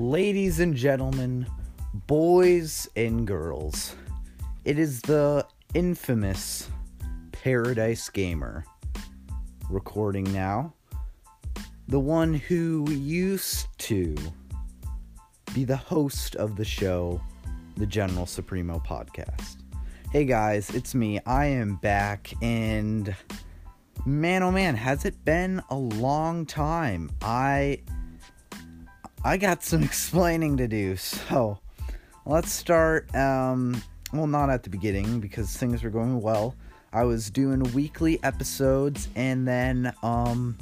Ladies and gentlemen, boys and girls, it is the infamous Paradise Gamer recording now. The one who used to be the host of the show, the General Supremo podcast. Hey guys, it's me. I am back and man oh man, has it been a long time? I I got some explaining to do. So, let's start um well not at the beginning because things were going well. I was doing weekly episodes and then um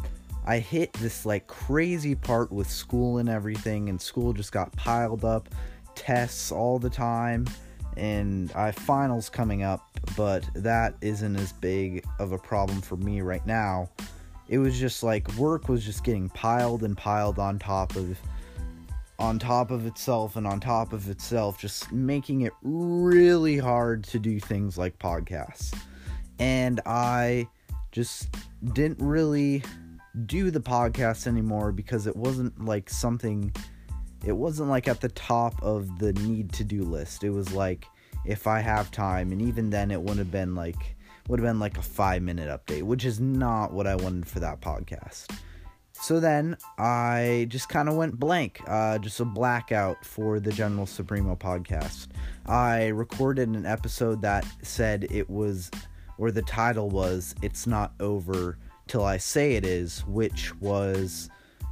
I hit this like crazy part with school and everything and school just got piled up, tests all the time and I finals coming up, but that isn't as big of a problem for me right now. It was just like work was just getting piled and piled on top of on top of itself and on top of itself, just making it really hard to do things like podcasts. And I just didn't really do the podcast anymore because it wasn't like something it wasn't like at the top of the need to do list. It was like if I have time, and even then, it would have been like would have been like a five minute update, which is not what I wanted for that podcast. So then I just kind of went blank, uh, just a blackout for the General Supremo podcast. I recorded an episode that said it was, or the title was, It's Not Over Till I Say It Is, which was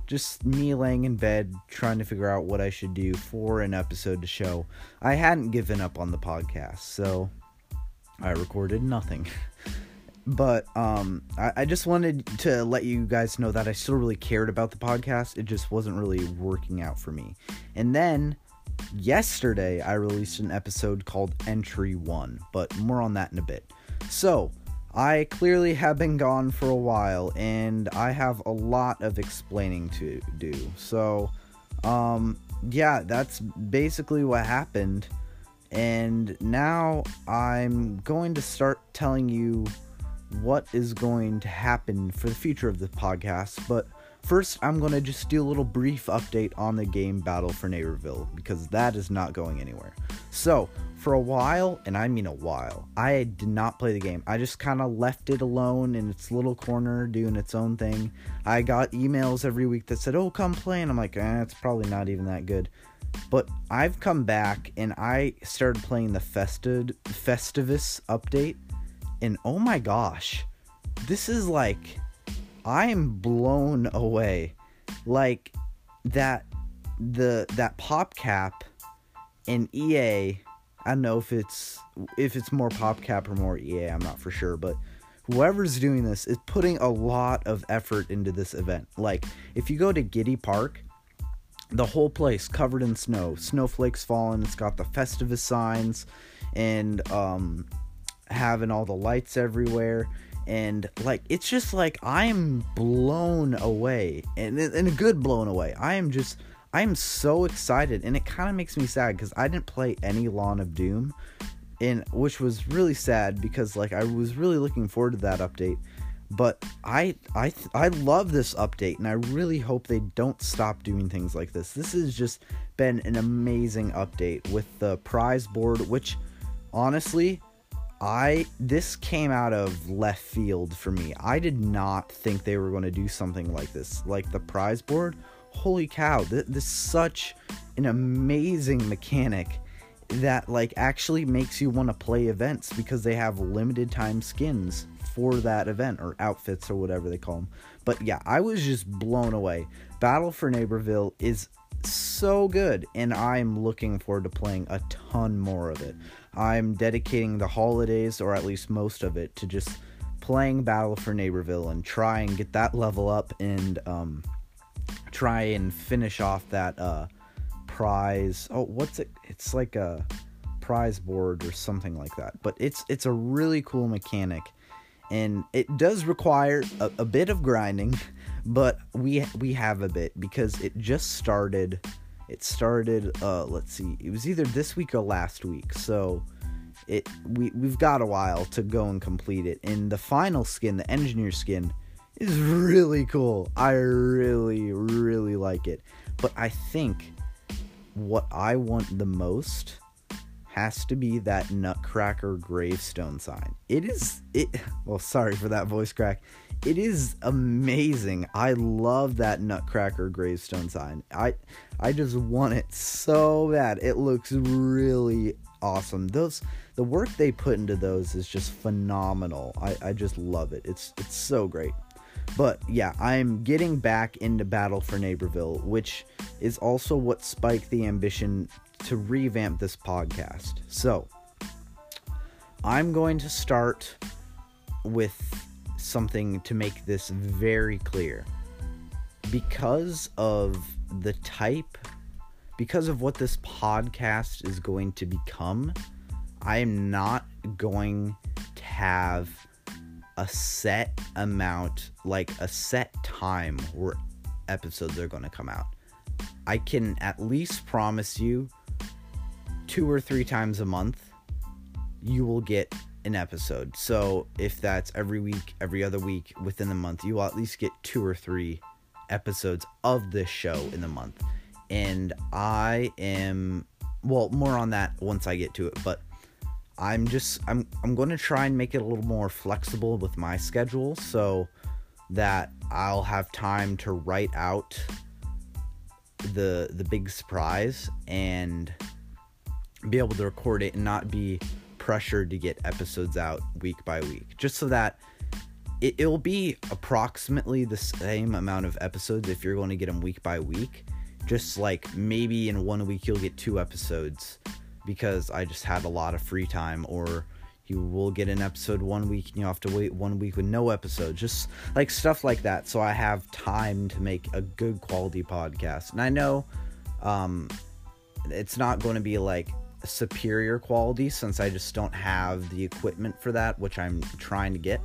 just me laying in bed trying to figure out what I should do for an episode to show. I hadn't given up on the podcast, so I recorded nothing. but um, I, I, just wanted to let you guys know that I still really cared about the podcast. It just wasn't really working out for me. And then yesterday, I released an episode called Entry One, but more on that in a bit. So, I clearly have been gone for a while and I have a lot of explaining to do. So, um, yeah, that's basically what happened. And now I'm going to start telling you what is going to happen for the future of the podcast. But first, I'm going to just do a little brief update on the game Battle for Neighborville because that is not going anywhere. So, for a while, and I mean a while, I did not play the game. I just kind of left it alone in its little corner doing its own thing. I got emails every week that said, "Oh, come play," and I'm like, eh, "It's probably not even that good." But I've come back and I started playing the Fested Feastivus update, and oh my gosh, this is like, I am blown away. Like that, the that PopCap in EA I don't know if it's if it's more PopCap or more EA. I'm not for sure, but whoever's doing this is putting a lot of effort into this event. Like if you go to Giddy Park, the whole place covered in snow, snowflakes falling. It's got the Feastivus signs and um, having all the lights everywhere. And like it's just like I am blown away, and in a good blown away. I am just I am so excited, and it kind of makes me sad because I didn't play any Lawn of Doom, and which was really sad because like I was really looking forward to that update. But I I I love this update, and I really hope they don't stop doing things like this. This has just been an amazing update with the prize board, which honestly I this came out of left field for me. I did not think they were going to do something like this. Like the prize board holy cow, this, this is such an amazing mechanic that like actually makes you want to play events because they have limited time skins for that event or outfits or whatever they call them. But yeah, I was just blown away. Battle for Neighborville is so good and I'm looking forward to playing a ton more of it. I'm dedicating the holidays or at least most of it to just playing Battle for Neighborville and try and get that level up and um try and finish off that uh, prize. Oh, what's it? It's like a prize board or something like that. But it's it's a really cool mechanic, and it does require a, a bit of grinding, but we we have a bit because it just started. It started. Uh, let's see. It was either this week or last week. So it we we've got a while to go and complete it. And the final skin, the engineer skin is really cool. I really, really like it. But I think what I want the most has to be that Nutcracker gravestone sign. It is it well sorry for that voice crack. It is amazing. I love that Nutcracker gravestone sign. I I just want it so bad. It looks really awesome. Those the work they put into those is just phenomenal. I, I just love it. It's it's so great. But yeah, I'm getting back into Battle for Neighborville, which is also what spiked the ambition to revamp this podcast. So, I'm going to start with something to make this very clear. Because of the type, because of what this podcast is going to become, I am not going to have a set amount, like a set time where episodes are going to come out. I can at least promise you two or three times a month, you will get an episode. So if that's every week, every other week within the month, you will at least get two or three episodes of this show in the month. And I am, well, more on that once I get to it, but I'm just I'm I'm going to try and make it a little more flexible with my schedule so that I'll have time to write out the the big surprise and be able to record it and not be pressured to get episodes out week by week. Just so that it, it'll be approximately the same amount of episodes if you're going to get them week by week. Just like maybe in one week you'll get two episodes because I just had a lot of free time or you will get an episode one week and you have to wait one week with no episode just like stuff like that. So i have time to make a good quality podcast. And i know um, it's not going to be like superior quality since i just don't have the equipment for that which i'm trying to get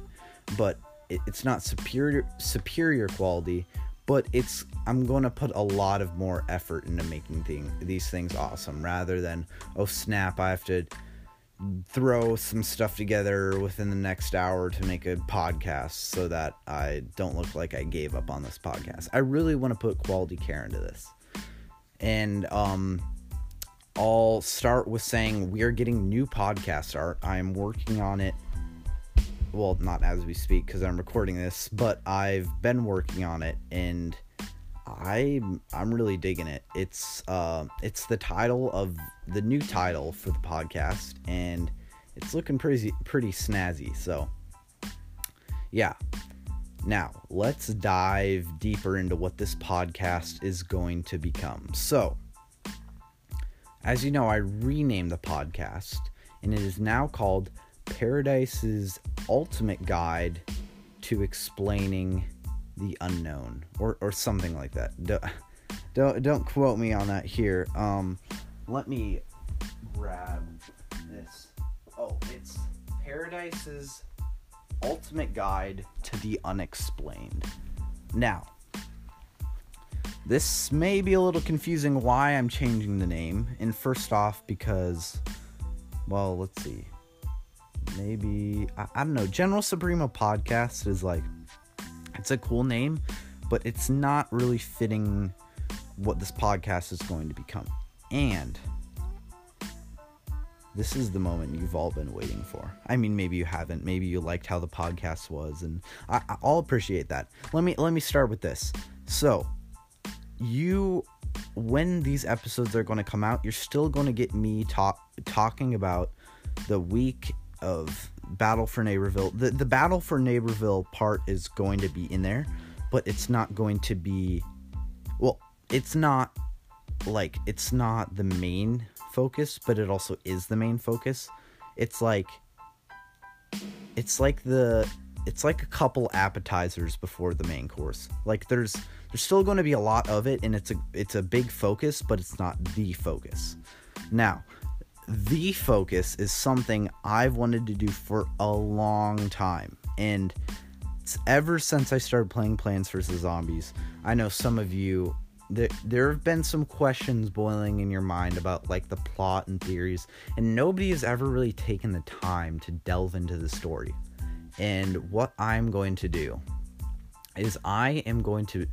but it, it's not superior superior quality but it's I'm going to put a lot of more effort into making thing, these things awesome rather than oh snap I have to throw some stuff together within the next hour to make a podcast so that I don't look like I gave up on this podcast. I really want to put quality care into this. And um I'll start with saying we are getting new podcast art. I am working on it well, not as we speak because I'm recording this, but I've been working on it and I I'm really digging it. It's uh it's the title of the new title for the podcast and it's looking pretty pretty snazzy. So yeah. Now, let's dive deeper into what this podcast is going to become. So, as you know, I renamed the podcast and it is now called Paradise's ultimate guide to explaining the unknown or, or something like that. Don't, don't don't quote me on that here. Um let me grab this. Oh, it's Paradise's ultimate guide to the unexplained. Now, this may be a little confusing why I'm changing the name. And first off, because, well, let's see maybe I, I don't know. General Supremo podcast is like it's a cool name, but it's not really fitting what this podcast is going to become. And this is the moment you've all been waiting for. I mean, maybe you haven't. Maybe you liked how the podcast was, and I, I'll appreciate that. Let me let me start with this. So, you, when these episodes are going to come out, you're still going to get me talk talking about the week of Battle for Neighborville. The the Battle for Neighborville part is going to be in there, but it's not going to be well, it's not like it's not the main focus, but it also is the main focus. It's like it's like the it's like a couple appetizers before the main course. Like there's there's still going to be a lot of it and it's a it's a big focus, but it's not the focus. Now, the focus is something I've wanted to do for a long time. And ever since I started playing Plants vs. Zombies, I know some of you there, there have been some questions boiling in your mind about like the plot and theories, and nobody has ever really taken the time to delve into the story. And what I'm going to do is I am going to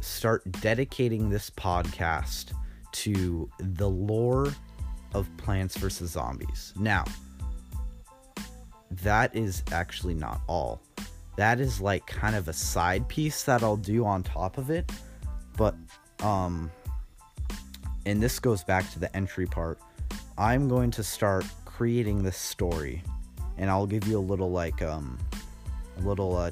start dedicating this podcast to the lore of Plants vs. Zombies. Now, that is actually not all. That is like kind of a side piece that I'll do on top of it. But, um, and this goes back to the entry part. I'm going to start creating this story, and I'll give you a little, like, um, a little, uh,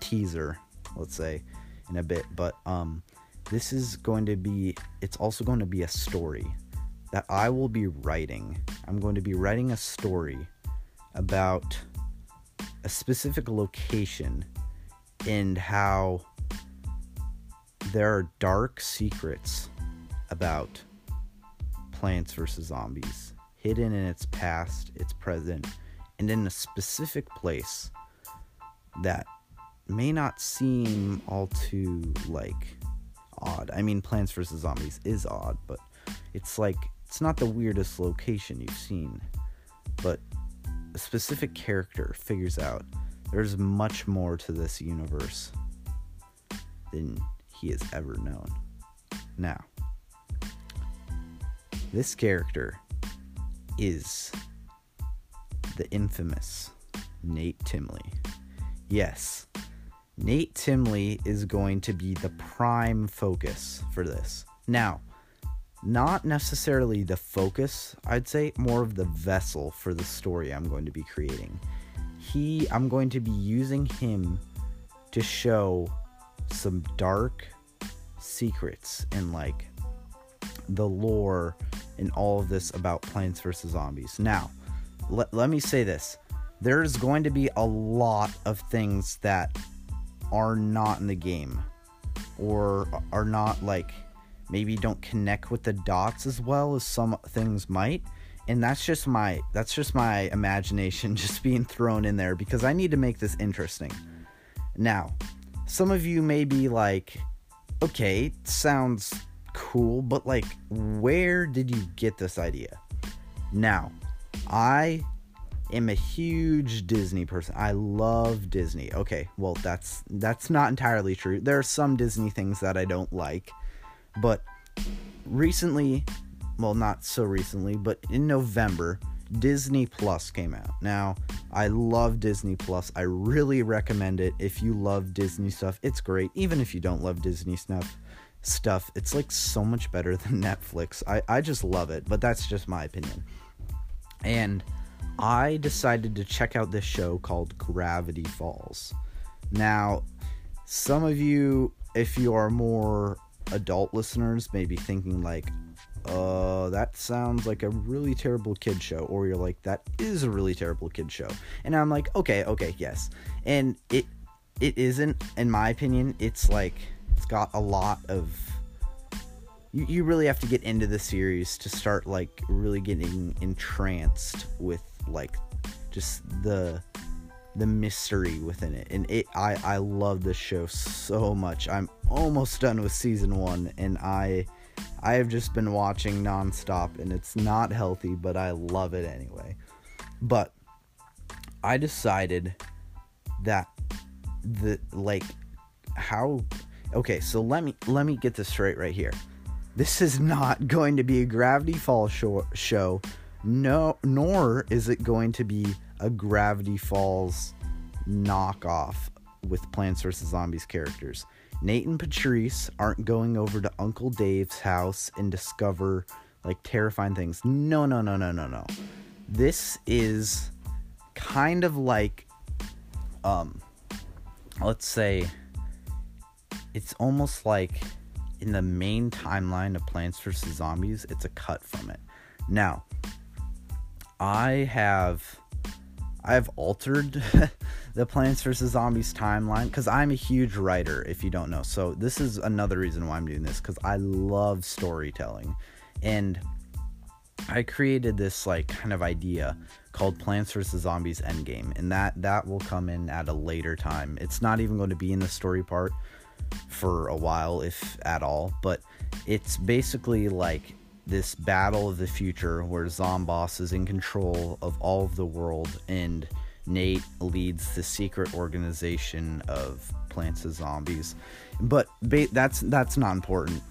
teaser, let's say, in a bit. But, um, this is going to be, it's also going to be a story that I will be writing. I'm going to be writing a story about a specific location and how there are dark secrets about plants versus zombies hidden in its past, its present, and in a specific place that may not seem all too like odd. I mean, Plants vs. Zombies is odd, but it's like it's not the weirdest location you've seen. But a specific character figures out there's much more to this universe than he has ever known. Now, this character is the infamous Nate Timley. Yes, Nate Timley is going to be the prime focus for this. Now, not necessarily the focus, I'd say more of the vessel for the story I'm going to be creating. He I'm going to be using him to show some dark secrets and like the lore and all of this about Plants vs Zombies. Now, let, let me say this. There's going to be a lot of things that are not in the game or are not like maybe don't connect with the dots as well as some things might and that's just my that's just my imagination just being thrown in there because I need to make this interesting. Now, some of you may be like, okay, sounds cool, but like where did you get this idea? Now, I am a huge Disney person. I love Disney. Okay, well that's that's not entirely true. There are some Disney things that I don't like, but recently, well not so recently, but in November, Disney Plus came out. Now, I love Disney Plus. I really recommend it if you love Disney stuff. It's great. Even if you don't love Disney stuff, stuff, it's like so much better than Netflix. I I just love it, but that's just my opinion. And I decided to check out this show called Gravity Falls. Now, some of you, if you are more adult listeners, may be thinking, like, uh, that sounds like a really terrible kid show. Or you're like, that is a really terrible kid show. And I'm like, okay, okay, yes. And it it isn't, in my opinion, it's like it's got a lot of you, you really have to get into the series to start like really getting entranced with like just the the mystery within it. And it i i love this show so much. I'm almost done with season one and i i have just been watching nonstop and it's not healthy but i love it anyway. But i decided that the like how okay so let me let me get this straight right here this is not going to be a gravity falls show, show no, nor is it going to be a Gravity Falls knockoff with Plants vs. Zombies characters. Nate and Patrice aren't going over to Uncle Dave's house and discover like terrifying things. No, no, no, no, no, no. This is kind of like um let's say it's almost like in the main timeline of Plants vs. Zombies, it's a cut from it. Now, I have I have altered the Plants vs Zombies timeline because I'm a huge writer. If you don't know, so this is another reason why I'm doing this because I love storytelling, and I created this like kind of idea called Plants vs Zombies Endgame, and that that will come in at a later time. It's not even going to be in the story part for a while, if at all, but it's basically like this battle of the future where Zomboss is in control of all of the world and Nate leads the secret organization of Plants of Zombies. But ba- that's that's not important.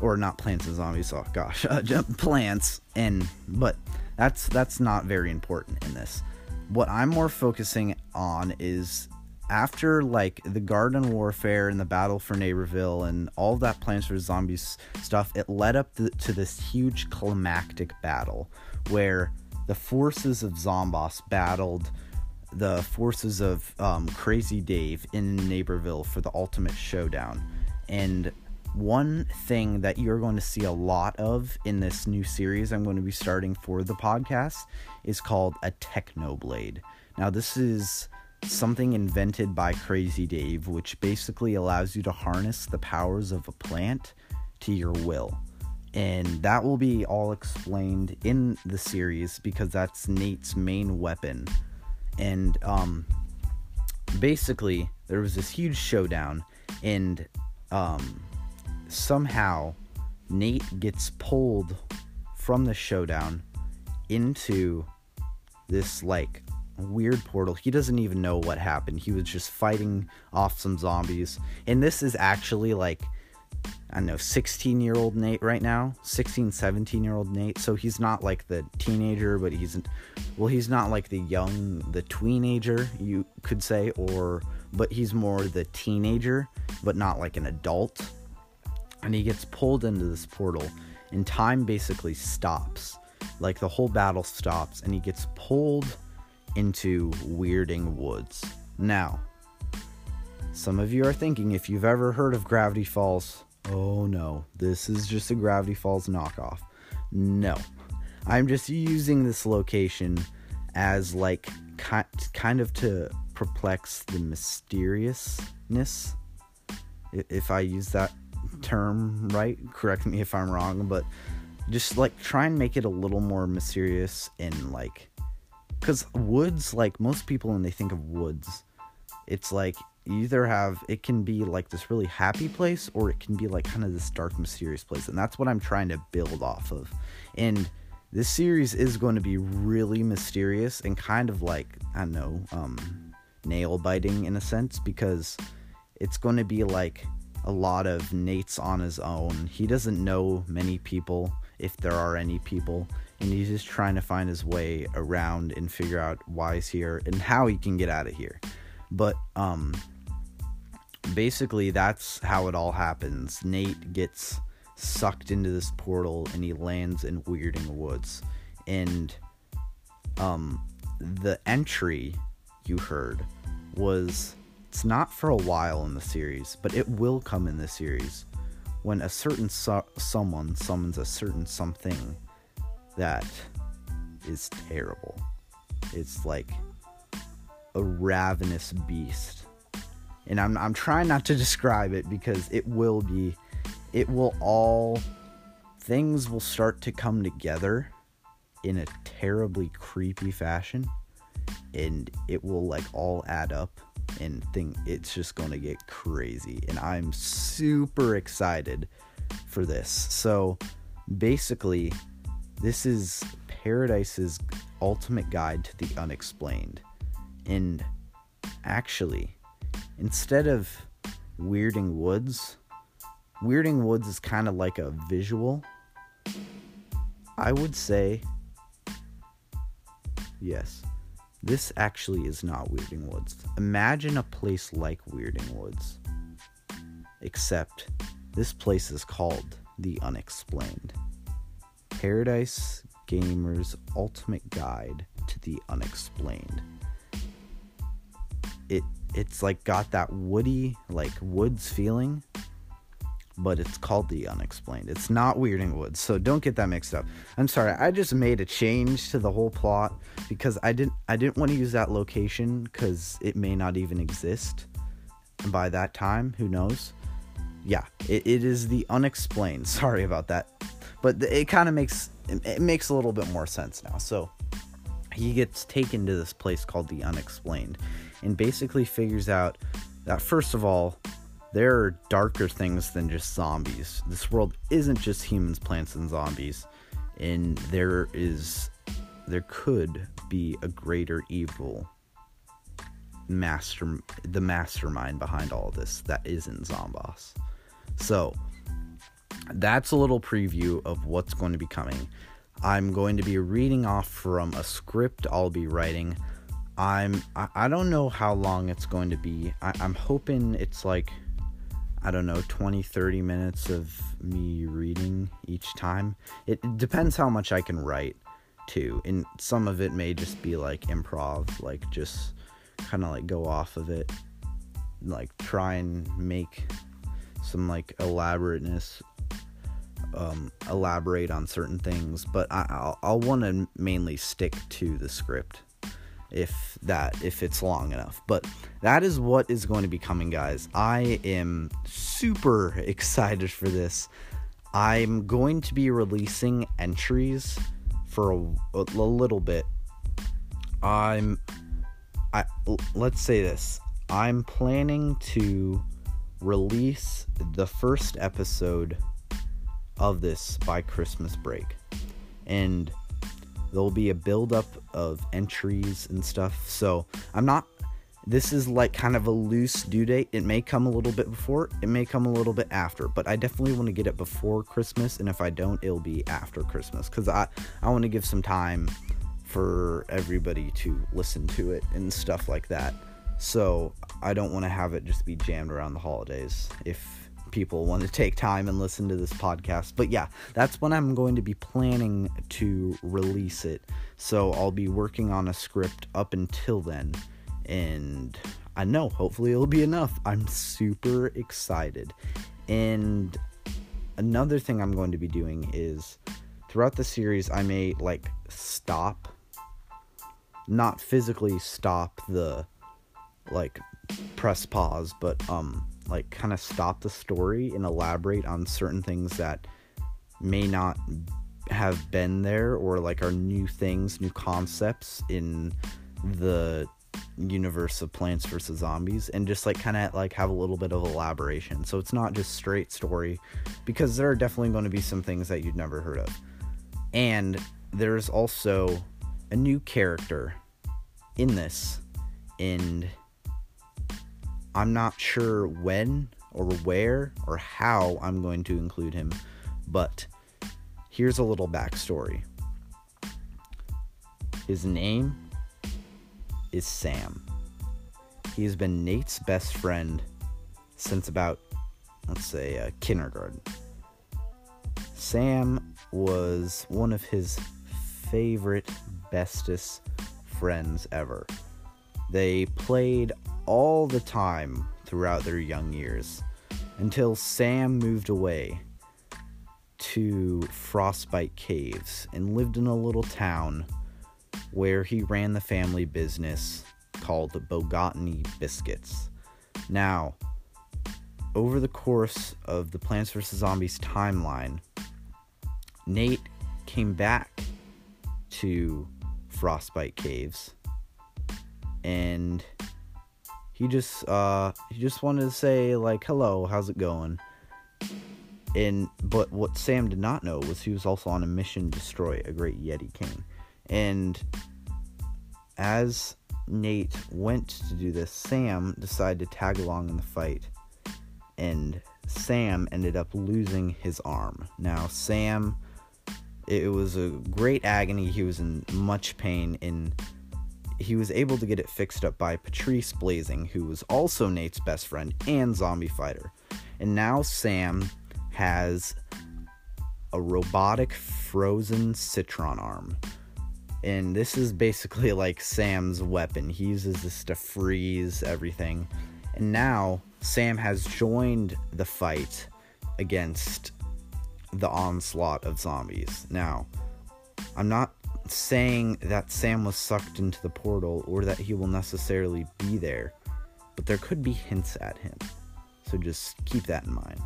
or not plants and zombies. Oh gosh, uh, plants and but that's that's not very important in this. What I'm more focusing on is after like the garden warfare and the battle for Neighborville and all that Plants vs Zombies stuff, it led up to, to this huge climactic battle where the forces of Zomboss battled the forces of um, Crazy Dave in Neighborville for the ultimate showdown. And one thing that you're going to see a lot of in this new series I'm going to be starting for the podcast is called a Technoblade. Now, this is something invented by Crazy Dave, which basically allows you to harness the powers of a plant to your will. And that will be all explained in the series because that's Nate's main weapon. And um, basically, there was this huge showdown, and um, somehow Nate gets pulled from the showdown into this like weird portal. He doesn't even know what happened. He was just fighting off some zombies. And this is actually like I don't know, 16 year old Nate right now, 16, 17 year old Nate. So he's not like the teenager, but he's, well, he's not like the young, the tweenager, you could say, or, but he's more the teenager, but not like an adult. And he gets pulled into this portal, and time basically stops. Like the whole battle stops, and he gets pulled into Weirding Woods. Now, some of you are thinking if you've ever heard of Gravity Falls, oh no, this is just a Gravity Falls knockoff. No, I'm just using this location as like kind of to perplex the mysteriousness. If I use that term right, correct me if I'm wrong, but just like try and make it a little more mysterious and like because woods like most people when they think of woods it's like you either have it can be like this really happy place or it can be like kind of this dark mysterious place and that's what i'm trying to build off of. And this series is going to be really mysterious and kind of like i don't know um nail biting in a sense because it's going to be like a lot of nate's on his own. He doesn't know many people if there are any people and he's just trying to find his way around and figure out why he's here and how he can get out of here. But um basically that's how it all happens. Nate gets sucked into this portal and he lands in Weirding Woods. And um the entry you heard was it's not for a while in the series, but it will come in the series when a certain so- someone summons a certain something that is terrible. It's like a ravenous beast. And I'm I'm trying not to describe it because it will be it will all things will start to come together in a terribly creepy fashion and it will like all add up and think it's just going to get crazy and I'm super excited for this. So basically this is Paradise's ultimate guide to the unexplained. And actually, instead of Weirding Woods, Weirding Woods is kind of like a visual. I would say, yes, this actually is not Weirding Woods. Imagine a place like Weirding Woods, except this place is called the Unexplained. Paradise Gamer's Ultimate Guide to the Unexplained. It it's like got that woody like woods feeling, but it's called the Unexplained. It's not Weirding Woods, so don't get that mixed up. I'm sorry, I just made a change to the whole plot because I didn't I didn't want to use that location because it may not even exist by that time. Who knows? Yeah, it, it is the Unexplained. Sorry about that but it kind of makes it makes a little bit more sense now. So he gets taken to this place called the Unexplained, and basically figures out that first of all, there are darker things than just zombies. This world isn't just humans, plants, and zombies, and there is there could be a greater evil master the mastermind behind all this that isn't Zomboss. So that's a little preview of what's going to be coming. I'm going to be reading off from a script I'll be writing. I'm I, I don't know how long it's going to be. I, I'm hoping it's like I don't know 20 30 minutes of me reading each time. It, it depends how much I can write too. And some of it may just be like improv, like just kind of like go off of it, like try and make some like elaborateness um, elaborate on certain things, but I, I'll, I'll want to mainly stick to the script if that if it's long enough. But that is what is going to be coming, guys. I am super excited for this. I'm going to be releasing entries for a, a little bit. I'm I let's say this. I'm planning to release the first episode of this by Christmas break. And there'll be a buildup of entries and stuff. So I'm not. This is like kind of a loose due date. It may come a little bit before, it may come a little bit after, but I definitely want to get it before Christmas. And if I don't, it'll be after Christmas because I I want to give some time for everybody to listen to it and stuff like that. So I don't want to have it just be jammed around the holidays. If people want to take time and listen to this podcast. But yeah, that's when I'm going to be planning to release it. So I'll be working on a script up until then. And I know, hopefully, it'll be enough. I'm super excited. And another thing I'm going to be doing is throughout the series, I may like stop, not physically stop the like press pause, but um like kind of stop the story and elaborate on certain things that may not have been there or like are new things, new concepts in the universe of Plants vs Zombies and just like kind of like have a little bit of elaboration. So it's not just straight story because there are definitely going to be some things that you'd never heard of. And there's also a new character in this and I'm not sure when or where or how I'm going to include him, but here's a little backstory. His name is Sam. He has been Nate's best friend since about, let's say, uh, kindergarten. Sam was one of his favorite, bestest friends ever. They played all the time throughout their young years until Sam moved away to Frostbite Caves and lived in a little town where he ran the family business called the Bogotany Biscuits. Now, over the course of the Plants vs. Zombies timeline, Nate came back to Frostbite Caves and he just uh he just wanted to say like hello how's it going? And but what sam did not know was he was also on a mission to destroy a great yeti king. And as nate went to do this sam decided to tag along in the fight. And sam ended up losing his arm. Now sam it was a great agony. He was in much pain. And he was able to get it fixed up by Patrice Blazing, who was also Nate's best friend and zombie fighter. And now Sam has a robotic frozen citron arm. And this is basically like Sam's weapon. He uses this to freeze everything. And now Sam has joined the fight against the onslaught of zombies. Now, I'm not saying that Sam was sucked into the portal or that he will necessarily be there, but there could be hints at him. So just keep that in mind.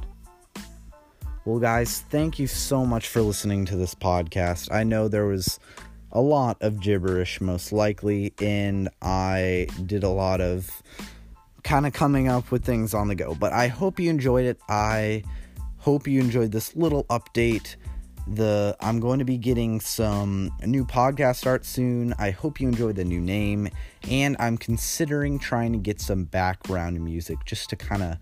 Well, guys, thank you so much for listening to this podcast. I know there was a lot of gibberish, most likely, and I did a lot of kind of coming up with things on the go, but I hope you enjoyed it. I hope you enjoyed this little update the I'm going to be getting some new podcast art soon. I hope you enjoy the new name and I'm considering trying to get some background music just to kind of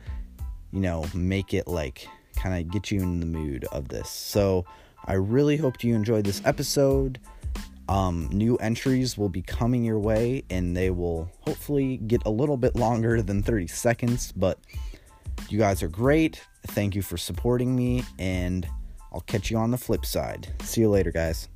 you know make it like kind of get you in the mood of this. So I really hope you enjoyed this episode. Um, new entries will be coming your way, and they will hopefully get a little bit longer than 30 seconds. But you guys are great. Thank you for supporting me, and I'll catch you on the flip side. See you later, guys.